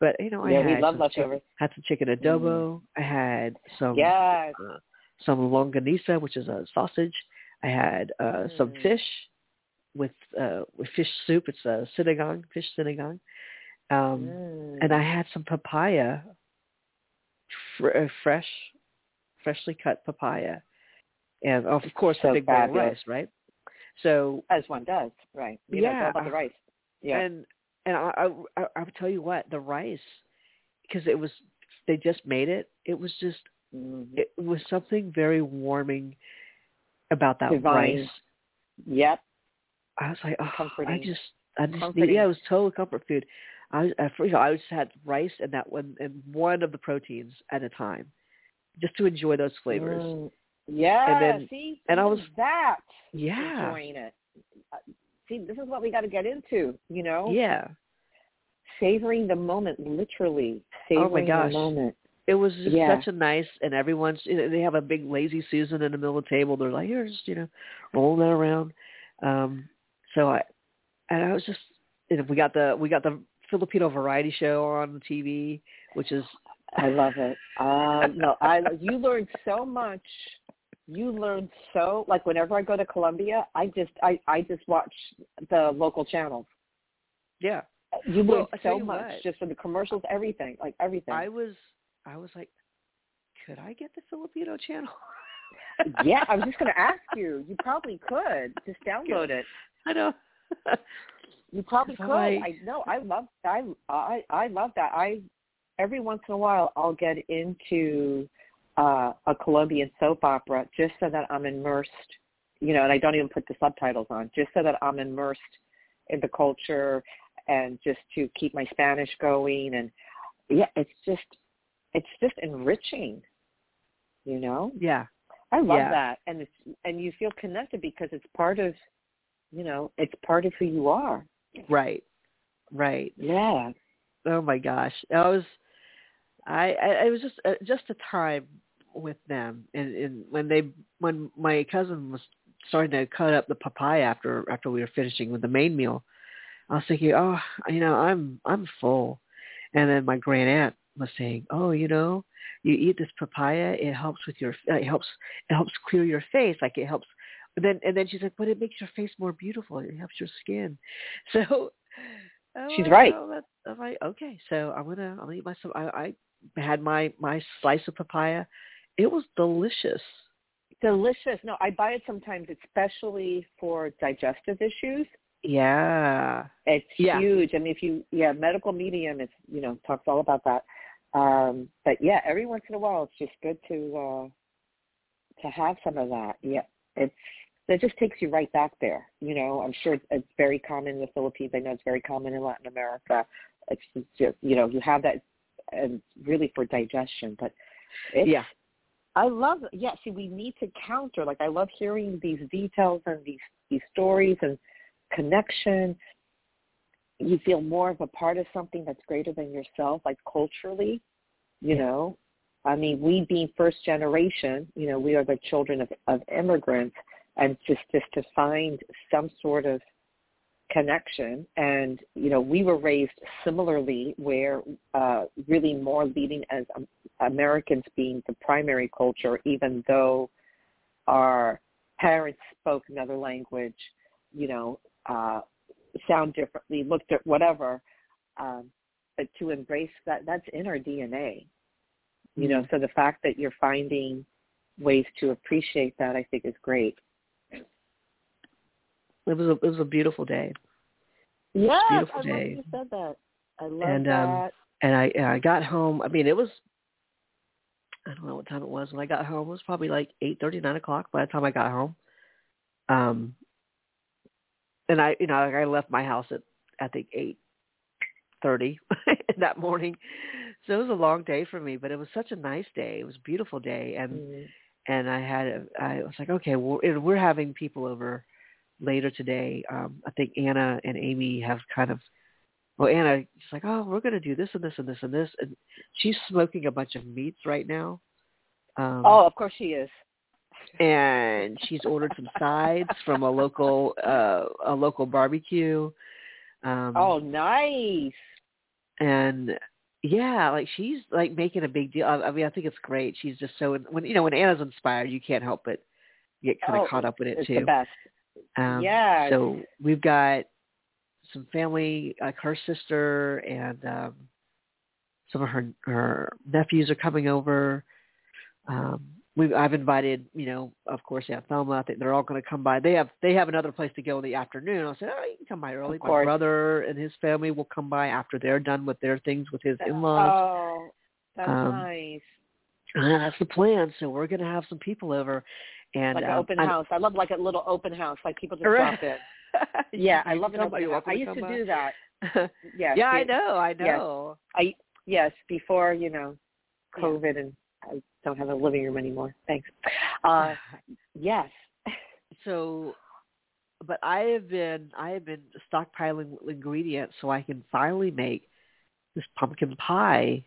but you know I had we love some leftovers. chicken, had some chicken adobo, I had some Yes. uh, some longanisa, which is a sausage. I had uh, some Mm. fish with uh, with fish soup. It's a sinigang, fish sinigang. Um, Mm. And I had some papaya, fr- uh, fresh, freshly cut papaya, and of course the So big bowl of rice, right? So As one does, right? You Yeah. about the rice. Yeah. and and I, I I- would tell you what the rice because it was they just made it. It was just Mhm. it was something very warming about that Divine. rice. Yep. I was like, oh, I just, I just, Comforting. need, yeah, it was total comfort food. I, was- I, you know, I just had rice and that one and one of the proteins at a time, just to enjoy those flavors. Mm. Yeah. And then- see, and I was- that Yeah, enjoying it. Uh, See, this is what we got to get into. You know, yeah. savoring the moment, literally Oh my gosh. the moment. It was just Yeah. such a nice, and everyone's, you know, they have a big lazy Susan in the middle of the table. They're like, here's, you know, rolling that around. Um, so I, and I was just, you know, we got the, we got the Filipino variety show on TV, which is I love it. Uh, no, I you learn so much. You learn so like whenever I go to Colombia, I just I I just watch the local channels. yeah. You learn I tell so you much what. just from the commercials, everything, like everything. I was I was like, could I get the Filipino channel? yeah, I was just going to ask you. You probably could just download it. I know. You probably could. I- I know. I love. I I I love that. I every once in a while I'll get into uh, a Colombian soap opera just so that I'm immersed. You know, and I don't even put the subtitles on, just so that I'm immersed in the culture and just to keep my Spanish going. And yeah, it's just it's just enriching. You know, yeah. I love Yeah. that, and it's and you feel connected because it's part of, you know, it's part of who you are. Right. Right. Yeah. Oh my gosh. I was I I it was just uh, just a time with them. And and when they when my cousin was starting to cut up the papaya after after we were finishing with the main meal I was thinking oh you know I'm I'm full. And then my grand aunt was saying oh you know you eat this papaya it helps with your uh, it helps it helps clear your face like it helps. And then and then she's like but it makes your face more beautiful it helps your skin. So I'm She's right. oh, that's, I'm like okay so I'm gonna I'm gonna eat myself I, I had my my slice of papaya it was delicious Delicious. No, I buy it sometimes, especially for digestive issues. yeah It's Yeah. huge. I mean, if you, yeah, medical medium, it's, you know, talks all about that. Um, but yeah, every once in a while, it's just good to, uh, to have some of that. Yeah. It's, that just takes you right back there. You know, I'm sure it's, it's very common in the Philippines. I know it's very common in Latin America. It's just, you know, you have that and really for digestion, but yeah I love yeah, see we need to counter. Like I love hearing these details and these these stories and connection. You feel more of a part of something that's greater than yourself, like culturally, you know. I mean, we being first generation, you know, we are the children of, of immigrants and just just to find some sort of connection. And you know we were raised similarly where uh really more leading as um, americans being the primary culture even though our parents spoke another language you know uh sound differently looked at whatever um but to embrace that that's in our dna you know so the fact that you're finding ways to appreciate that i think is great it was a it was a beautiful day. Yeah, beautiful I day. you said that. I love and that. um and I and I got home. I mean, it was I don't know what time it was when I got home. It was probably like eight thirty, nine o'clock by the time I got home. Um, and I, you know, I left my house at I think eight thirty that morning. So it was a long day for me, but it was such a nice day. It was a beautiful day, and mm. and I had a, I was like, okay, well, we're having people over later today. Um, I think Anna and Amy have kind of, well, Anna, she's like, oh, we're going to do this and this and this and this, and she's smoking a bunch of meats right now. Um, oh, of course she is. and she's ordered some sides from a local uh a local barbecue. Um Oh, nice. and yeah, like she's like making a big deal. I, I mean, I think it's great. She's just so when you know when Anna's inspired, you can't help but get kind of oh, caught up with it it's too. the best. Um, yeah. So we've got some family, like her sister and um, some of her her nephews are coming over. Um, we've I've invited, you know, of course, yeah, Thelma. I think they're all going to come by. They have they have another place to go in the afternoon. I said, oh, you can come by early. My brother and his family will come by after they're done with their things with his in-laws. Oh, that's Um, nice. Uh, that's the plan. So we're going to have some people over, and Like an um, open I'm- house. I love like a little open house, like people just Right. drop in. Yeah, I love an can come by, open house. I used to do that. Yes. yeah, I know, I yes. know. I yes, before, you know, COVID and I don't have a living room anymore. Thanks. Uh yes. so, but I have been I have been stockpiling ingredients so I can finally make this pumpkin pie.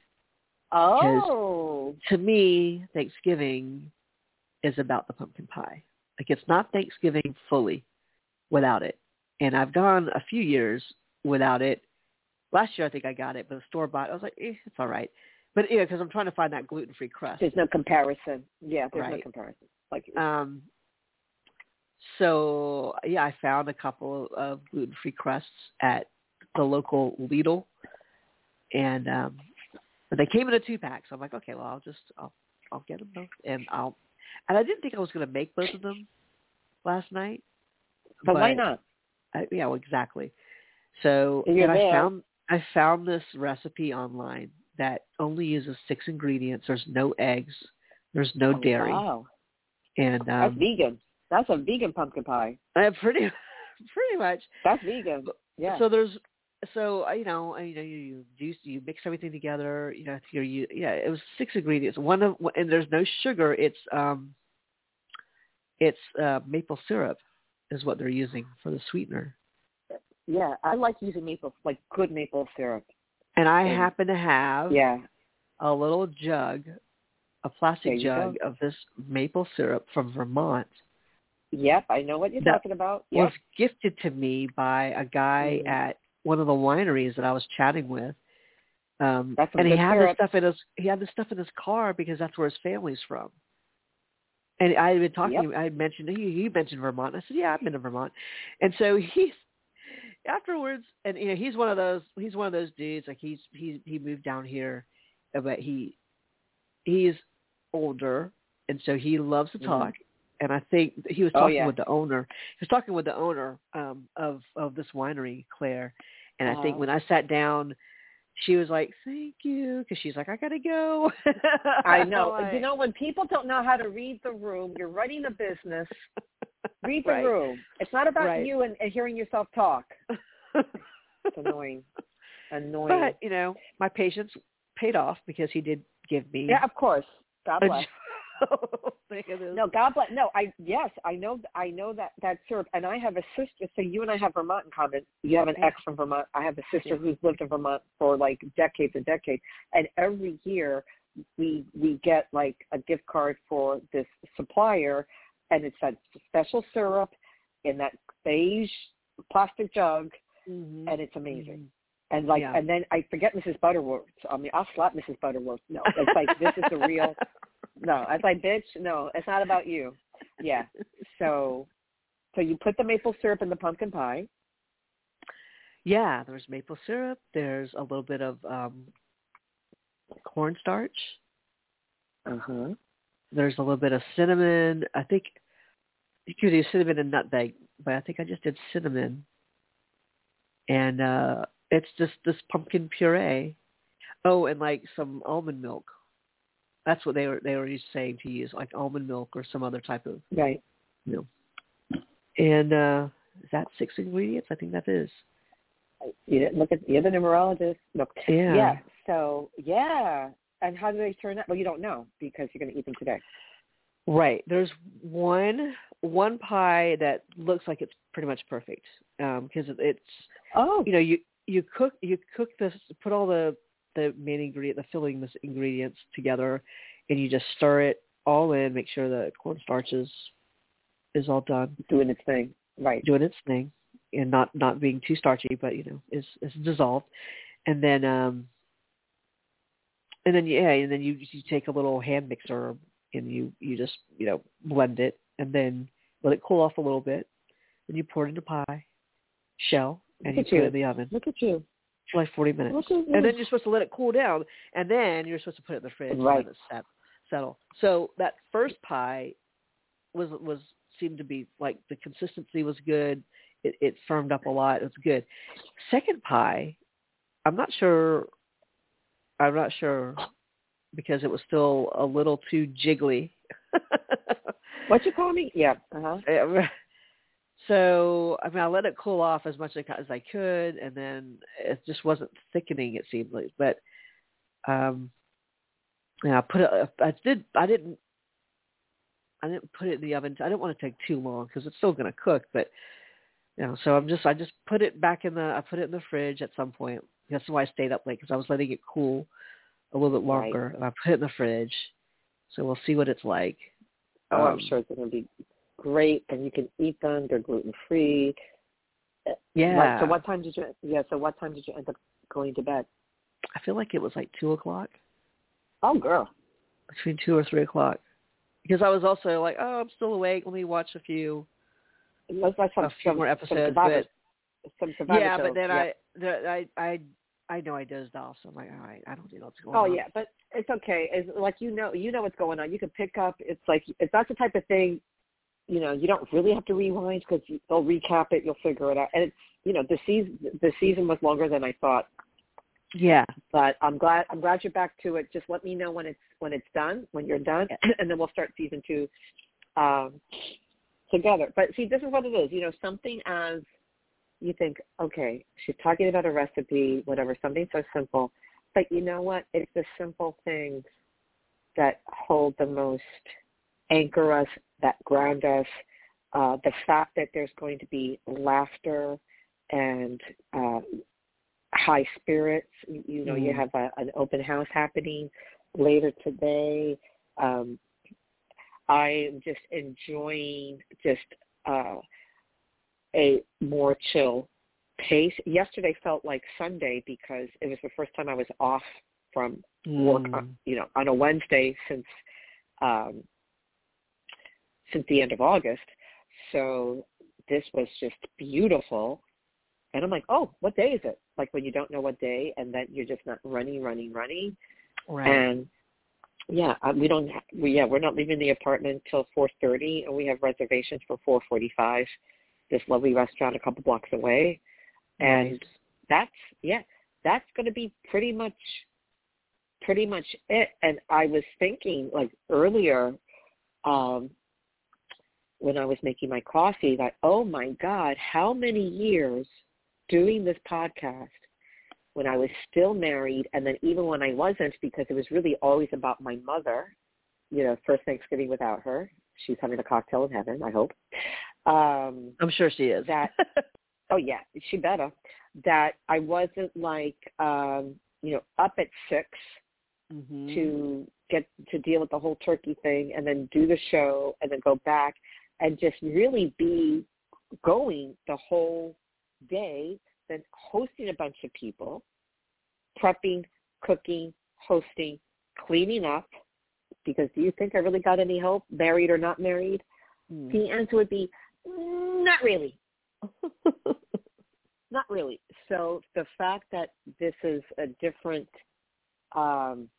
Oh. To me, Thanksgiving is about the pumpkin pie. Like it's not Thanksgiving fully without it. And I've gone a few years without it. Last year I think I got it, but the store bought. I was like, eh, it's all right. But yeah, because I'm trying to find that gluten free crust. There's no comparison. Yeah, there's no comparison. Like Um, so yeah, I found a couple of gluten free crusts at the local Lidl, and um, but they came in a two pack. So I'm like, okay, well, I'll just I'll I'll get them both, and I'll. And I didn't think I was going to make both of them last night. but why not? I, yeah, well, exactly. So and I there. found I found this recipe online that only uses six ingredients. There's no eggs. There's no Oh, dairy, Wow. and That's um, vegan. That's a vegan pumpkin pie. I pretty pretty much. That's vegan. Yeah. So there's so you know you know you you juice you mix everything together. You know you you yeah it was six ingredients. One of and there's no sugar. It's um it's uh maple syrup is what they're using for the sweetener. yeah, I like using maple like good maple syrup. And I And- happen to have Yeah. a little jug, a plastic jug go. of this maple syrup from Vermont. Yep, I know what you're That talking about. Yep. Was gifted to me by a guy Mm. at one of the wineries that I was chatting with. Um, and he had syrup. this stuff in his he had this stuff in his car because that's where his family's from. And I had been talking. Yep. I mentioned he, he mentioned Vermont. And I said, "Yeah, I've been to Vermont." And so he's afterwards, and you know, he's one of those. He's one of those dudes. Like he's he's he moved down here, but he he's older, and so he loves to Mhm. talk. And I think he was Oh, talking yeah. with the owner. He was talking with the owner um, of of this winery, Claire. And I think when I sat down, she was like, "Thank you," because she's like, "I gotta go." I know. Like- You know, when people don't know how to read the room, you're running a business. Read the Right. room. It's not about Right. you and, and hearing yourself talk. It's annoying. Annoying. but you know, my patience paid off because he did give me. yeah, of course. God a bless. thing of this. No, God bless. No, I yes, I know. I know that that syrup, and I have a sister. So you and I have Vermont in common. You have an ex from Vermont. I have a sister who's lived in Vermont for like decades and decades. And every year we we get like a gift card for this supplier, and it's that special syrup in that beige plastic jug, mm-hmm. and it's amazing. Mm-hmm. And like, Yeah. and then I forget Mrs. Butterworth. I mean, I'll slap Mrs. Butterworth. No, it's like this is the real. No, I was like, bitch, no, it's not about you. Yeah. So, so you put the maple syrup in the pumpkin pie. Yeah, there's maple syrup. There's a little bit of um cornstarch. Uh huh. There's a little bit of cinnamon. I think you could do cinnamon and nutmeg, but I think I just did cinnamon. And uh it's just this pumpkin puree. Oh, and like some almond milk. That's what they were they were saying to use, like almond milk or some other type of Right. you know. And uh is that six ingredients? I think that is. You didn't look at you're the numerologist. No. Yeah. Yeah. So yeah. And how do they turn out? Well, you don't know because you're going to eat them today. Right. There's one one pie that looks like it's pretty much perfect because it's Oh. you know you you cook you cook this put all the the main ingredient the filling this ingredients together and you just stir it all in make sure the cornstarch is is all done Doing its thing. Right. doing its thing and not not being too starchy but you know is is dissolved and then um and then yeah and then you you take a little hand mixer and you you just you know blend it and then let it cool off a little bit and you pour it into pie shell and you put it in the oven Look at you. For like 40 minutes. Look at And then you. you're supposed to let it cool down, and then you're supposed to put it in the fridge Right. and let it set, settle. So that first pie was was seemed to be like the consistency was good. It, it firmed up a lot. It was good. Second pie, I'm not sure. I'm not sure because it was still a little too jiggly. What you call me? Yeah. Uh huh. Yeah, So I mean, I let it cool off as much as I could, and then it just wasn't thickening. It seemed like, but um, yeah, I put it. I did. I didn't. I didn't put it in the oven. I didn't want to take too long because it's still going to cook. But you know, so I'm just. I just put it back in the. I put it in the fridge at some point. That's why I stayed up late because I was letting it cool a little bit Right. longer, and I put it in the fridge. So we'll see what it's like. Oh, I'm Um, sure it's going to be great, and you can eat them. They're gluten free. Uh, yeah. So what time did you? Yeah. So what time did you end up going to bed? I feel like it was like two o'clock. Oh, girl. between two or three o'clock because I was also like, oh, I'm still awake. Let me watch a few Let's watch some, a few some, more some episodes. But some survivor yeah, but then yeah. I, the, I, I, I know I dozed off, so I'm like, all right, I don't know what's going Oh on. Oh yeah, but it's okay. It's like you know, you know what's going on. You can pick up. It's like it's not the type of thing. You know, you don't really have to rewind because they'll recap it. You'll figure it out. And it's you know the season. The season was longer than I thought, yeah, but I'm glad. I'm glad you're back to it. Just let me know when it's when it's done. When you're done, and then we'll start season two um, together. But see, this is what it is. You know, something as you think, okay, she's talking about a recipe, whatever, something so simple. But you know what? It's the simple things that hold the most, anchor us, that ground us. Uh, the fact that there's going to be laughter and uh, high spirits. You, you know, you Mm. have a, an open house happening later today. Um, I am just enjoying just uh, a more chill pace. Yesterday felt like Sunday because it was the first time I was off from work, Mm. on, you know, on a Wednesday since um, since the end of August. So this was just beautiful. And I'm like, oh, what day is it? Like when you don't know what day, and then you're just not running, running, running. right. And yeah, uh, we don't. We yeah, we're not leaving the apartment till 4:30, and we have reservations for 4:45. This lovely restaurant a couple blocks away, and that's yeah, that's going to be pretty much pretty much it. And I was thinking like earlier, um, when I was making my coffee, that oh my God, how many years doing this podcast when I was still married, and then even when I wasn't, because it was really always about my mother. You know, first Thanksgiving without her, she's having a cocktail in heaven. I hope. Um, I'm sure she is. that- oh yeah, she better. That I wasn't like um, you know up at six hmm to get to deal with the whole turkey thing and then do the show and then go back and just really be going the whole day then hosting a bunch of people, prepping, cooking, hosting, cleaning up. Because do you think I really got any help, married or not married? Mm. The answer would be not really. not really. So the fact that this is a different, um,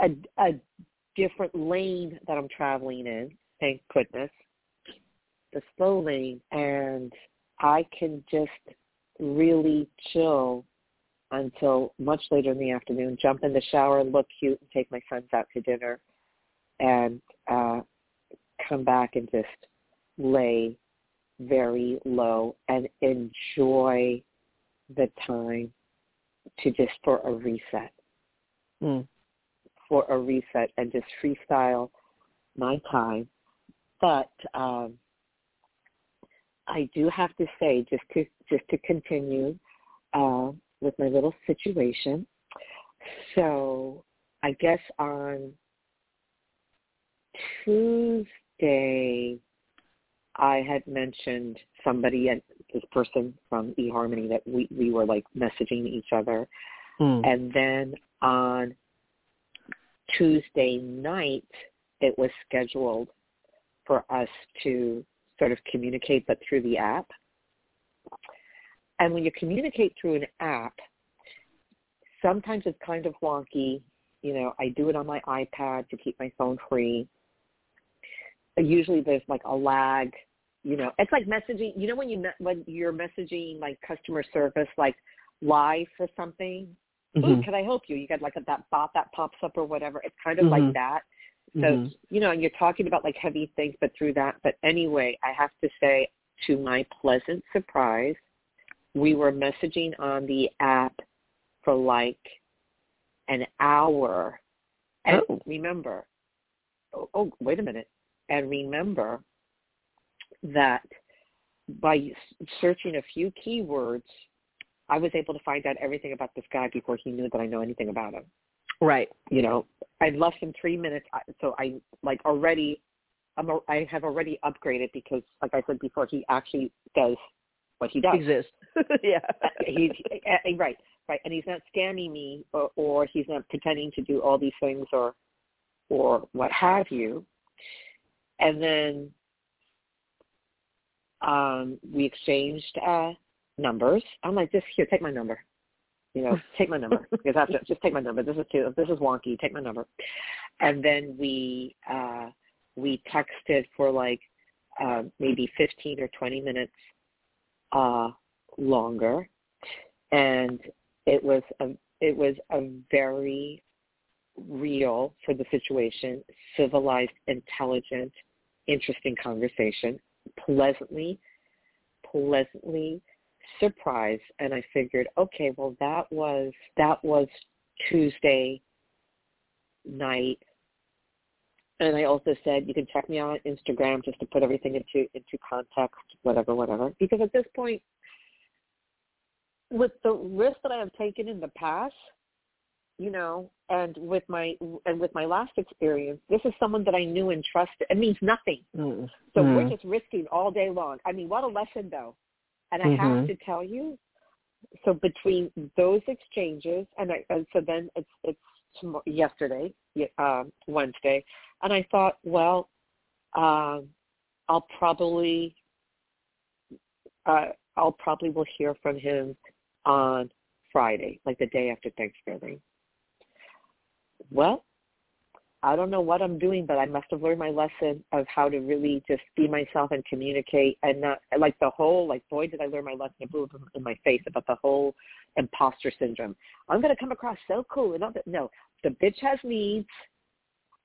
a, a different lane that I'm traveling in, thank goodness, the slow lane, and I can just really chill until much later in the afternoon, jump in the shower, look cute, and take my sons out to dinner, and uh, come back and just lay very low and enjoy the time to just for a reset. Mm. For a reset and just freestyle my time. But um, I do have to say, just to just to continue uh, with my little situation. So I guess on Tuesday, I had mentioned somebody and this person from eHarmony that we we were like messaging each other, mm. and then on Tuesday night, it was scheduled for us to sort of communicate, but through the app. And when you communicate through an app, sometimes it's kind of wonky. You know, I do it on my iPad to keep my phone free. Usually there's like a lag. You know, it's like messaging. You know when you when you're messaging like customer service, like live for something. Mm-hmm. can I help you? You got like a, that bot that pops up or whatever. It's kind of mm-hmm. like that. So, mm-hmm. you know, and you're talking about like heavy things, but through that. But anyway, I have to say, to my pleasant surprise, we were messaging on the app for like an hour. And oh. remember, oh, oh, wait a minute. And remember that by searching a few keywords, I was able to find out everything about this guy before he knew that I know anything about him. Right. You know, in less than three minutes, so I like already, I'm a, I have already upgraded because, like I said before, he actually does what he does. Exist. yeah. he's right, right, and he's not scamming me, or, or he's not pretending to do all these things, or, or what have you. And then um, we exchanged uh, numbers. I'm like, just here, take my number you know, take my number because I have to just take my number. This is too, this is wonky. Take my number, and then we uh, we texted for like uh, maybe fifteen or twenty minutes uh, longer, and it was a it was a very real for the situation, civilized, intelligent, interesting conversation, pleasantly, pleasantly surprise and I figured, okay, well that was that was Tuesday night. And I also said you can check me out on Instagram just to put everything into into context, whatever, whatever. Because at this point with the risk that I have taken in the past, you know, and with my and with my last experience, this is someone that I knew and trusted. It means nothing. Mm. So mm. we're just risking all day long. I mean, what a lesson though. And I mm-hmm. have to tell you, so between those exchanges, and, I, and so then it's it's tomorrow, yesterday, uh, Wednesday, and I thought, well, um, I'll probably uh, I'll probably will hear from him on Friday, like the day after Thanksgiving. Well, I don't know what I'm doing, but I must have learned my lesson of how to really just be myself and communicate and not like the whole like boy did I learn my lesson in my face about the whole imposter syndrome. I'm gonna come across so cool and all that. No, the bitch has needs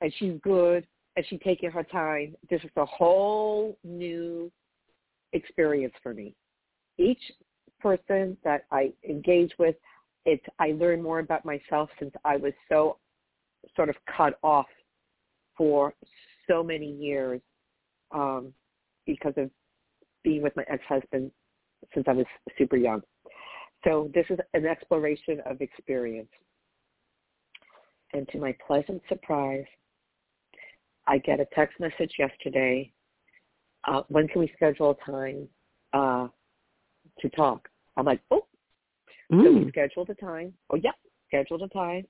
and she's good and she's taking her time. This is a whole new experience for me. Each person that I engage with, it's I learn more about myself since I was so sort of cut off for so many years um, because of being with my ex-husband since I was super young. So this is an exploration of experience. And to my pleasant surprise, I get a text message yesterday. Uh, when can we schedule a time? Uh, to talk. I'm like, oh. Mm. So we scheduled a time. Oh, yep, scheduled a time.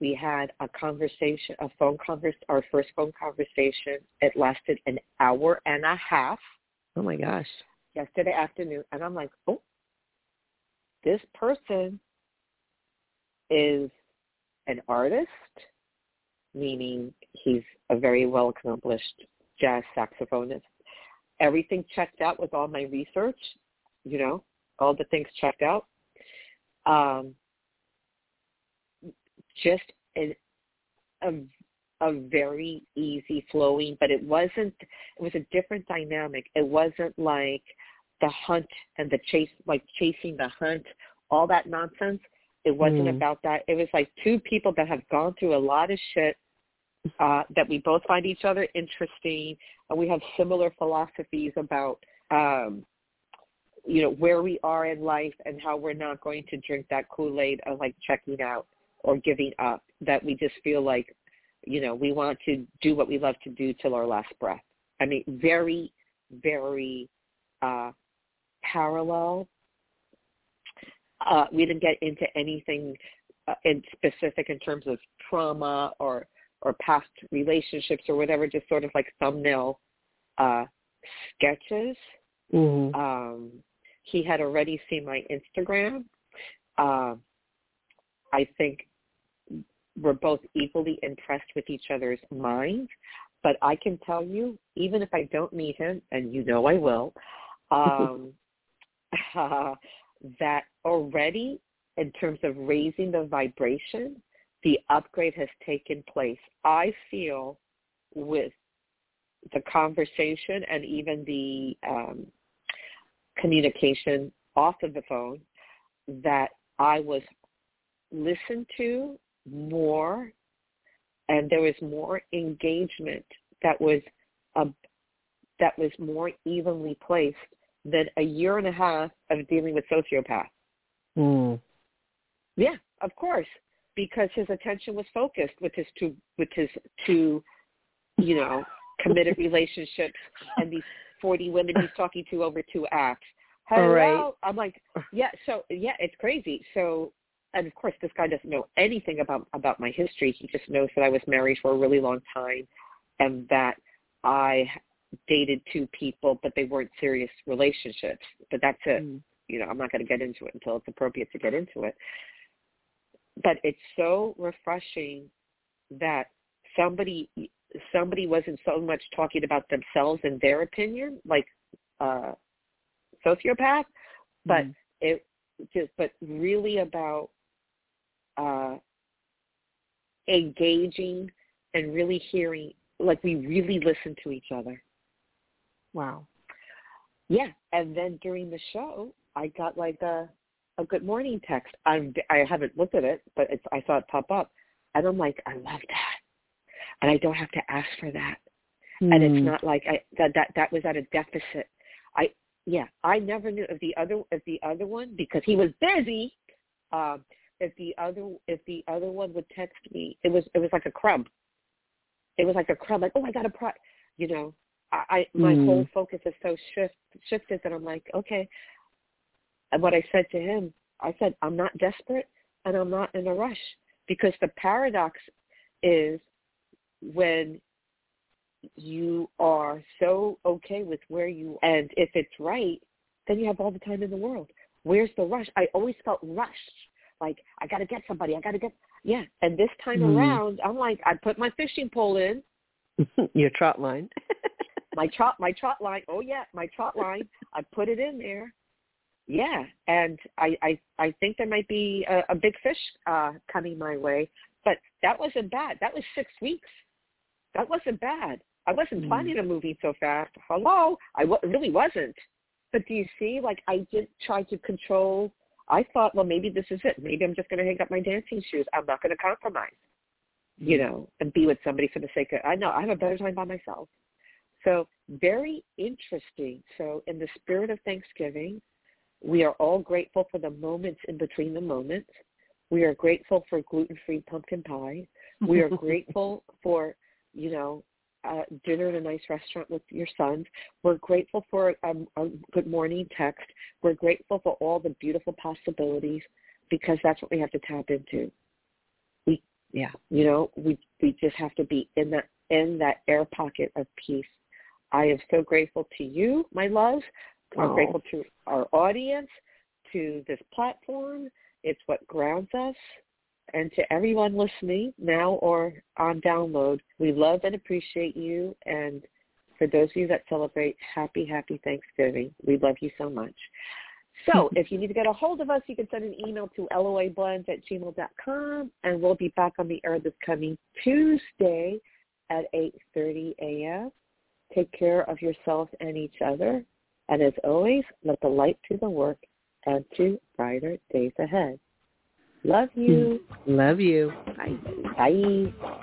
We had a conversation, a phone convers, our first phone conversation. It lasted an hour and a half. Oh my gosh. Yesterday afternoon, and I'm like, oh, this person is an artist, meaning he's a very well accomplished jazz saxophonist. Everything checked out with all my research, you know, all the things checked out. Um, just a, a a very easy flowing, but it wasn't. It was a different dynamic. It wasn't like the hunt and the chase, like chasing the hunt, all that nonsense. It wasn't Mm. about that. It was like two people that have gone through a lot of shit uh, that we both find each other interesting, and we have similar philosophies about, um, you know, where we are in life and how we're not going to drink that Kool Aid of like checking out or giving up. That we just feel like, you know, we want to do what we love to do till our last breath. I mean, very, very uh, parallel. Uh, we didn't get into anything uh, in specific in terms of trauma or or past relationships or whatever, just sort of like thumbnail uh, sketches. Mm. Um, he had already seen my Instagram. Um, I think we're both equally impressed with each other's minds. But I can tell you, even if I don't meet him, and you know I will, um, uh, that already in terms of raising the vibration, the upgrade has taken place. I feel with the conversation and even the um, communication off of the phone that I was listened to more and there was more engagement that was a, that was more evenly placed than a year and a half of dealing with sociopaths. Mm. Yeah, of course, because his attention was focused with his two with his two, you know, committed relationships and these forty women he's talking to over two acts. Hello, right. I'm like, yeah. So yeah, it's crazy. So, and of course, this guy doesn't know anything about about my history. He just knows that I was married for a really long time, and that I dated two people, but they weren't serious relationships. But that's it Mm. you know, I'm not going to get into it until it's appropriate to get into it. But it's so refreshing that somebody somebody wasn't so much talking about themselves and their opinion, like uh sociopath, but Mm. it just but really about uh engaging and really hearing like we really listen to each other. Wow. Yeah, and then during the show, I got like a a good morning text. I'm I haven't looked at it, but it's I saw it pop up, and I'm like, I love that, and I don't have to ask for that, and Mm. it's not like I that that that was at a deficit. I yeah, I never knew if the other if the other one because he was busy. Um, if the other if the other one would text me, it was it was like a crumb. It was like a crumb, like oh I got a pro, you know. I, I my Mm. whole focus is so shift shifted that I'm like okay. And what I said to him, I said I'm not desperate and I'm not in a rush because the paradox is when you are so okay with where you and if it's right, then you have all the time in the world. Where's the rush? I always felt rushed. Like I got to get somebody. I got to get yeah. And this time Mm. around, I'm like I put my fishing pole in Your trot line. my trot my trot line. Oh yeah, my trot line. I put it in there. Yeah, and I I I think there might be a, a big fish uh coming my way, but that wasn't bad. That was six weeks. That wasn't bad. I wasn't Mm. planning on moving so fast. Hello, I w- really wasn't. But do you see? Like I did try to control. I thought, well, maybe this is it. Maybe I'm just going to hang up my dancing shoes. I'm not going to compromise you know, and be with somebody for the sake of, I know I have a better time by myself. So very interesting. So in the spirit of Thanksgiving, we are all grateful for the moments in between the moments. We are grateful for gluten-free pumpkin pie. We are grateful for, you know, uh, dinner in a nice restaurant with your sons. We're grateful for a, a good morning text. We're grateful for all the beautiful possibilities because that's what we have to tap into. We, yeah, you know, we we just have to be in that in that air pocket of peace. I am so grateful to you, my love. I'm grateful to our audience, to this platform. It's what grounds us. And to everyone listening now or on download, we love and appreciate you. And for those of you that celebrate, happy, happy Thanksgiving. We love you so much. So if you need to get a hold of us, you can send an email to loablends at gmail.com, and we'll be back on the air this coming Tuesday at 8.30 a.m. Take care of yourself and each other. And as always, let the light do the work and to brighter days ahead. Love you. Love you. Bye. Bye.